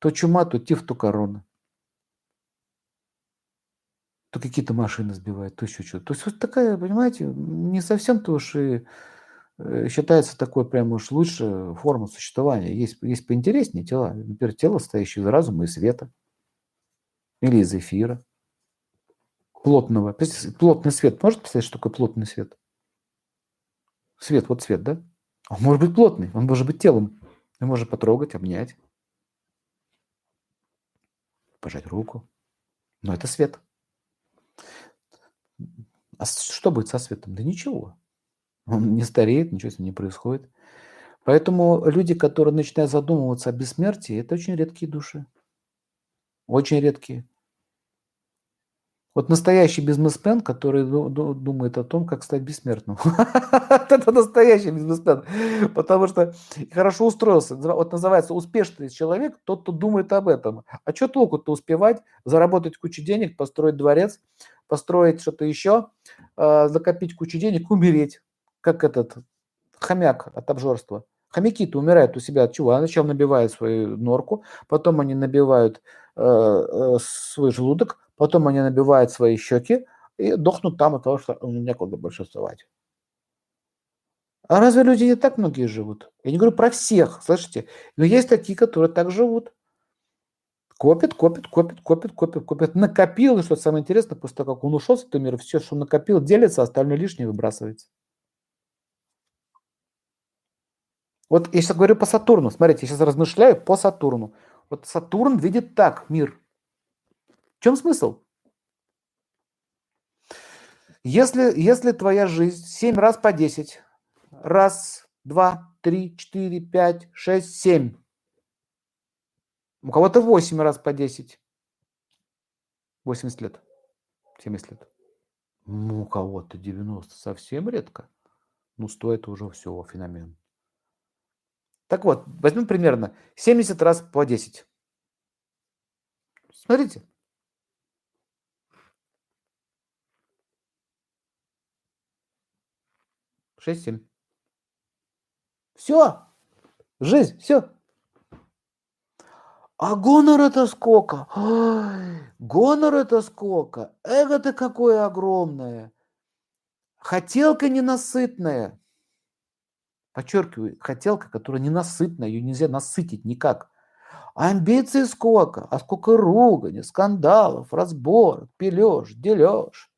То чума, то тиф, то корона. То какие-то машины сбивают, то еще что-то. То есть вот такая, понимаете, не совсем-то уж и э, считается такой прям уж лучше форма существования. Есть, есть поинтереснее тела. Например, тело, стоящее из разума и света. Или из эфира. Плотного. Плотный свет. Можете представить, что такое плотный свет? Свет, вот свет, да? Он может быть плотный, он может быть телом. Он может потрогать, обнять, пожать руку. Но это свет. А что будет со светом? Да ничего. Он не стареет, ничего с ним не происходит. Поэтому люди, которые начинают задумываться о бессмертии, это очень редкие души. Очень редкие. Вот настоящий бизнесмен, который думает о том, как стать бессмертным. Это настоящий бизнесмен. Потому что хорошо устроился. Вот называется успешный человек, тот, кто думает об этом. А что толку-то успевать, заработать кучу денег, построить дворец, построить что-то еще, а, закопить кучу денег, умереть. Как этот хомяк от обжорства. Хомяки-то умирают у себя от чего? Они сначала набивают свою норку, потом они набивают э, э, свой желудок, потом они набивают свои щеки и дохнут там от того, что некуда больше вставать. А разве люди не так многие живут? Я не говорю про всех, слышите? Но есть такие, которые так живут. Копит, копит, копит, копит, копит, копит. Накопил, и что самое интересное, после того, как он ушел с этого мира, все, что накопил, делится, остальное лишнее выбрасывается. Вот я сейчас говорю по Сатурну. Смотрите, я сейчас размышляю по Сатурну. Вот Сатурн видит так мир. В чем смысл? Если, если твоя жизнь 7 раз по 10, раз, два, три, четыре, пять, шесть, семь, у кого-то 8 раз по 10, 80 лет, 70 лет. Ну, у кого-то 90, совсем редко. Ну, стоит уже все, феномен. Так вот, возьмем примерно 70 раз по 10. Смотрите, шесть, семь. Все. Жизнь, все. А гонор это сколько? Ой, гонор это сколько? Эго-то какое огромное. Хотелка ненасытная. Подчеркиваю, хотелка, которая ненасытная, ее нельзя насытить никак. А амбиции сколько? А сколько ругани, скандалов, разборок, пилеж, дележ.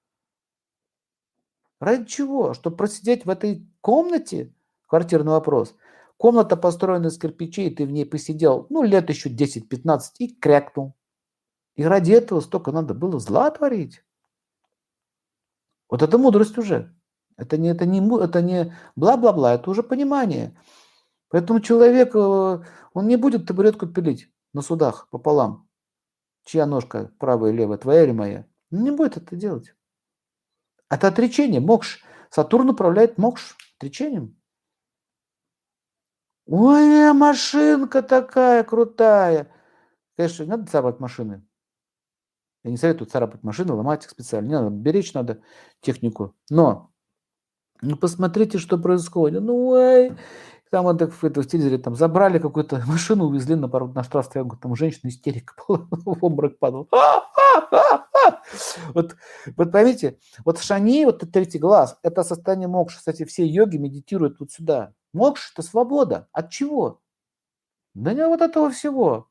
Ради чего? Чтобы просидеть в этой комнате? Квартирный вопрос. Комната построена из кирпичей, ты в ней посидел, ну, лет еще 10-15 и крякнул. И ради этого столько надо было зла творить. Вот это мудрость уже. Это не, это не, это не бла-бла-бла, это уже понимание. Поэтому человек, э, он не будет табуретку пилить на судах пополам. Чья ножка, правая или левая, твоя или моя. Он не будет это делать. Это отречение, мокш. Сатурн управляет мокш, отречением. Ой, машинка такая крутая. Конечно, не надо царапать машины. Я не советую царапать машины, ломать их специально. Не надо, беречь надо технику. Но, ну посмотрите, что происходит. Ну, ой, там в, это, в телевизоре там забрали какую-то машину, увезли на, на штрафстоянку, там женщина истерика была, в обморок падал. Вот, вот поймите, вот шани, вот этот третий глаз, это состояние мокши. Кстати, все йоги медитируют вот сюда. Мокш – это свобода. От чего? Да не вот этого всего.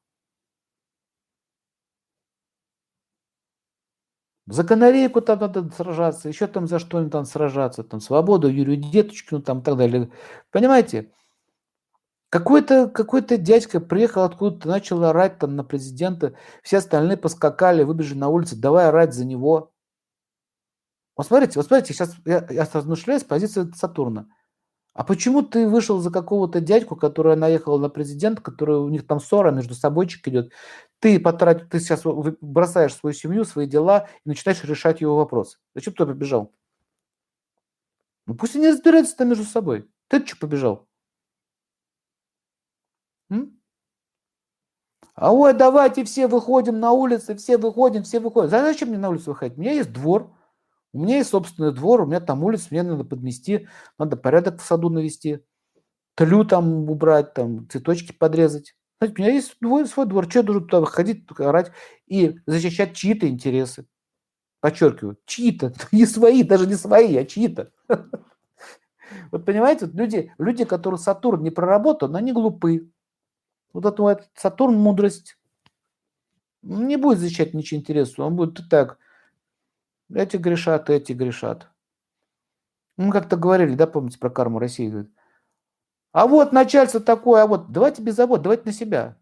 За канарейку там надо сражаться, еще там за что-нибудь там сражаться, там свободу, Юрию Деточкину там и так далее. Понимаете? Какой-то какой дядька приехал откуда-то, начал орать там на президента, все остальные поскакали, выбежали на улицу, давай орать за него. Вот смотрите, вот смотрите, сейчас я, я размышляю с позиции Сатурна. А почему ты вышел за какого-то дядьку, который наехал на президента, который у них там ссора между собойчик идет? Ты потратил, ты сейчас бросаешь свою семью, свои дела и начинаешь решать его вопрос. Зачем ты побежал? Ну пусть они разбираются там между собой. Ты что побежал? А ой, давайте все выходим на улицы, все выходим, все выходим. Зачем мне на улицу выходить? У меня есть двор, у меня есть собственный двор, у меня там улица, мне надо подмести, надо порядок в саду навести, тлю там убрать, там цветочки подрезать. Знаете, у меня есть свой, свой двор, что я должен туда выходить, орать и защищать чьи-то интересы? Подчеркиваю, чьи-то, не свои, даже не свои, а чьи-то. Вот понимаете, люди, люди, которые Сатурн не проработал, но они глупы. Вот это вот Сатурн мудрость. Не будет защищать ничего интересного, он будет так. Эти грешат, эти грешат. Мы как-то говорили, да, помните про карму России? Говорит, а вот начальство такое, а вот давайте без завод, давайте на себя.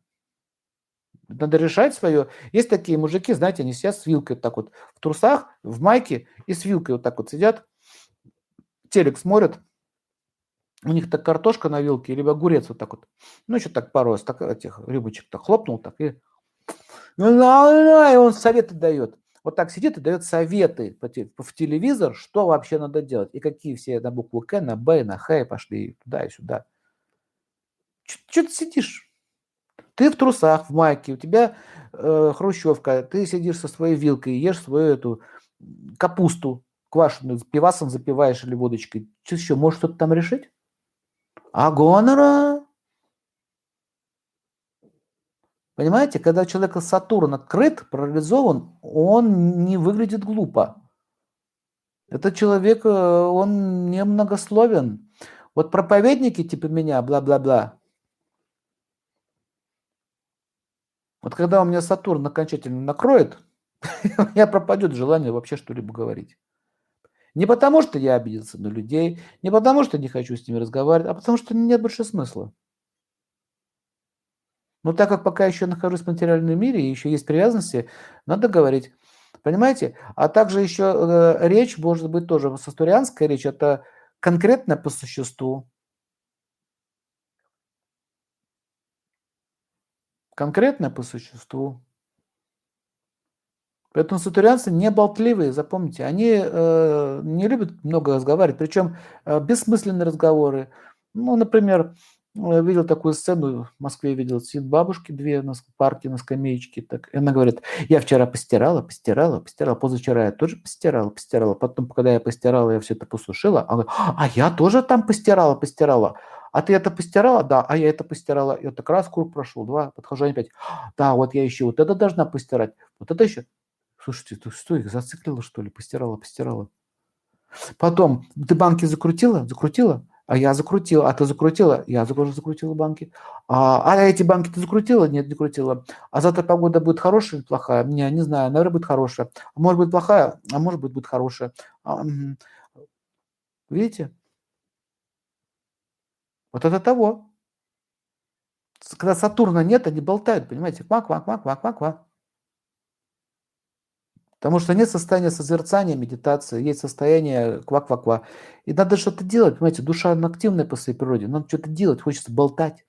Надо решать свое. Есть такие мужики, знаете, они сидят с вилкой вот так вот в трусах, в майке и с вилкой вот так вот сидят, телек смотрят, у них так картошка на вилке, либо огурец вот так вот. Ну, еще так пару так, этих рыбочек так хлопнул так и... И он советы дает. Вот так сидит и дает советы в телевизор, что вообще надо делать. И какие все на букву К, на Б, на Х пошли туда и сюда. Что ты сидишь? Ты в трусах, в майке, у тебя э, хрущевка, ты сидишь со своей вилкой, ешь свою эту капусту квашеную, пивасом запиваешь или водочкой. Что еще, можешь что-то там решить? А гонора? Понимаете, когда человек Сатурн открыт, парализован, он не выглядит глупо. Этот человек, э, он не многословен. Вот проповедники типа меня, бла-бла-бла. Вот когда у меня Сатурн окончательно накроет, у меня пропадет желание вообще что-либо говорить. Не потому, что я обиделся на людей, не потому, что не хочу с ними разговаривать, а потому, что нет больше смысла. Но так как пока еще нахожусь в материальном мире и еще есть привязанности, надо говорить. Понимаете? А также еще э, речь может быть тоже састурианская речь, это конкретно по существу. Конкретно по существу. Поэтому сатурианцы не болтливые, запомните. Они э, не любят много разговаривать, причем э, бессмысленные разговоры. Ну, например, э, видел такую сцену, в Москве видел, сидят бабушки две на парке, на скамеечке. Так. И она говорит, я вчера постирала, постирала, постирала, позавчера я тоже постирала, постирала. Потом, когда я постирала, я все это посушила. Она говорит, а я тоже там постирала, постирала. А ты это постирала? Да, а я это постирала. Вот так раз круг прошел, два, подхожу, опять. Да, вот я еще вот это должна постирать, вот это еще. Слушайте, ты что, их зациклила, что ли? Постирала, постирала. Потом, ты банки закрутила? Закрутила? А я закрутила. А ты закрутила? Я тоже закрутила банки. А, а эти банки ты закрутила? Нет, не крутила. А завтра погода будет хорошая или плохая? Не, не знаю, наверное, будет хорошая. А может быть плохая? А может быть будет хорошая. А, видите? Вот это того. Когда Сатурна нет, они болтают, понимаете? Квак, Потому что нет состояния созерцания, медитации, есть состояние ква-ква-ква. И надо что-то делать, понимаете, душа активная по своей природе, надо что-то делать, хочется болтать.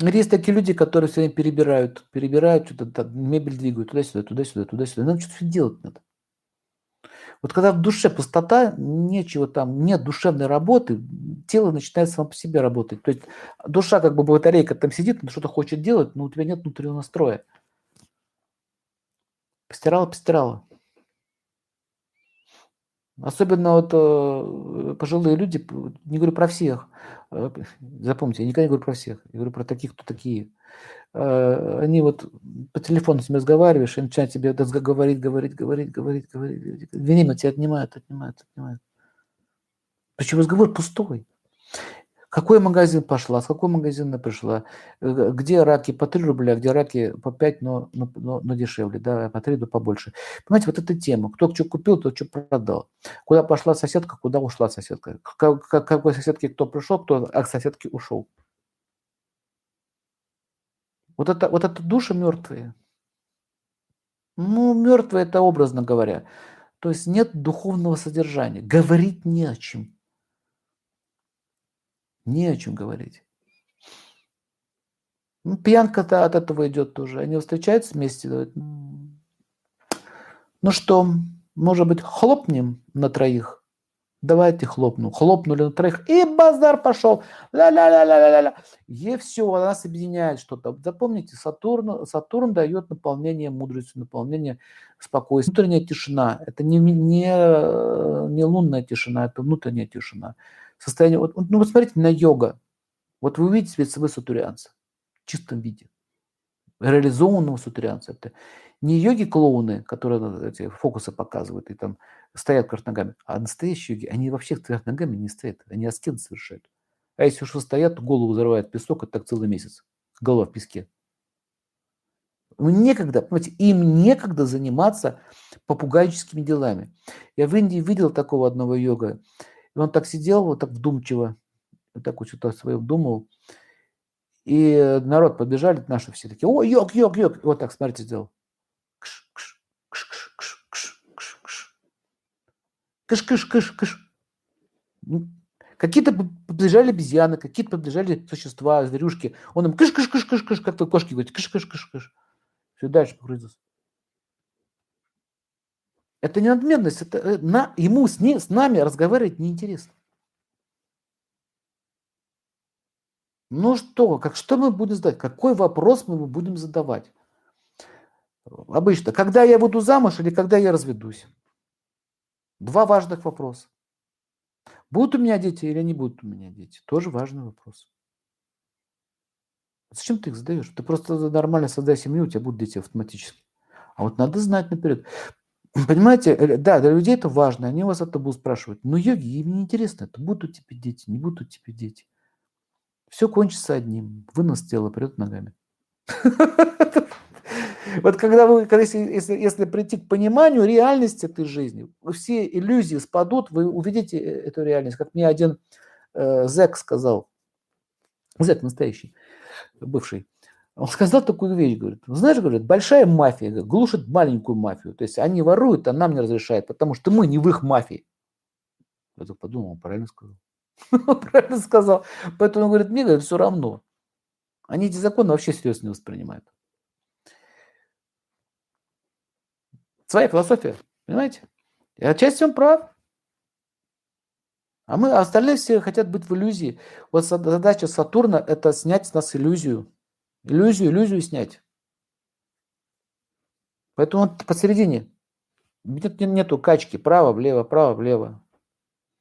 Есть такие люди, которые все время перебирают, перебирают, что-то мебель двигают туда-сюда, туда-сюда, туда-сюда. Надо что-то делать надо. Вот когда в душе пустота, нечего там, нет душевной работы, тело начинает само по себе работать. То есть душа как бы батарейка там сидит, что-то хочет делать, но у тебя нет внутреннего настроя. Постирала, постирала. Особенно вот э, пожилые люди, не говорю про всех, э, запомните, я никогда не говорю про всех, я говорю про таких, кто такие. Э, они вот по телефону с ними разговариваешь, и начинают тебе говорить, говорить, говорить, говорить, говорить. Время тебя отнимают, отнимают, отнимают. Причем разговор пустой. Какой магазин пошла, с какой магазин она пришла, э, где раки по 3 рубля, где раки по 5, но, но, но, но дешевле, да, по 3, но побольше. Понимаете, вот эта тема, кто что купил, кто что продал. Куда пошла соседка, куда ушла соседка. К какой соседке кто пришел, кто к соседке ушел. Вот это, вот это души мертвые. Ну, мертвые это образно говоря. То есть нет духовного содержания. Говорить не о чем. Не о чем говорить. Ну, пьянка-то от этого идет тоже. Они встречаются вместе. Говорят, ну что, может быть, хлопнем на троих? Давайте хлопну. Хлопнули на троих, и базар пошел. Ля-ля-ля-ля-ля-ля. И все, нас объединяет что-то. Запомните, Сатурн, Сатурн дает наполнение мудростью, наполнение спокойствием. Внутренняя тишина. Это не, не, не лунная тишина, это внутренняя тишина. Состояние, вот, ну, посмотрите на йога. Вот вы увидите перед собой сатурианца в чистом виде, реализованного сатурианца. Это не йоги-клоуны, которые эти фокусы показывают и там стоят кверх ногами, а настоящие йоги, они вообще кверх ногами не стоят, они аскезы совершают. А если уж стоят, то голову взрывает песок, это так целый месяц. Голова в песке. Им некогда, понимаете, им некогда заниматься попугайческими делами. Я в Индии видел такого одного йога, и он так сидел, вот так вдумчиво, вот так вот что-то свое вдумал, и народ побежали, наши все такие, о, йог, йог, йог, и вот так, смотрите, сделал. Кш, кш, кш, кш, кш, кш, кш, кш. Кыш, кыш, кыш, кыш. Какие-то подбежали обезьяны, какие-то подбежали существа, зверюшки. Он им кыш-кыш-кыш-кыш-кыш, как-то кошки говорят, кыш-кыш-кыш-кыш. Все дальше погрузился. Это не надменность, это э, на, ему с, не, с нами разговаривать неинтересно. Ну что, как, что мы будем задать? Какой вопрос мы будем задавать? Обычно, когда я буду замуж или когда я разведусь? Два важных вопроса. Будут у меня дети или не будут у меня дети? Тоже важный вопрос. Зачем ты их задаешь? Ты просто нормально создай семью, у тебя будут дети автоматически. А вот надо знать наперед. Понимаете, э, да, для людей это важно, они вас это будут спрашивать. Но йоги, им не интересно, это будут у тебя дети, не будут у тебя дети. Все кончится одним. Вынос тела придет ногами. Вот когда вы, если, если, если прийти к пониманию реальности этой жизни, все иллюзии спадут, вы увидите э, эту реальность. Как мне один э, зэк сказал, зэк настоящий, бывший, он сказал такую вещь, говорит, знаешь, говорит, большая мафия глушит маленькую мафию. То есть они воруют, а нам не разрешают, потому что мы не в их мафии. Я так подумал, правильно сказал. правильно сказал. Поэтому он говорит, мне говорит, все равно. Они эти законы вообще серьезно не воспринимают. Своя философия, понимаете? И отчасти он прав. А мы, а остальные все хотят быть в иллюзии. Вот задача Сатурна – это снять с нас иллюзию. Иллюзию, иллюзию снять. Поэтому он посередине. Нет, нету качки. Право, влево, право, влево.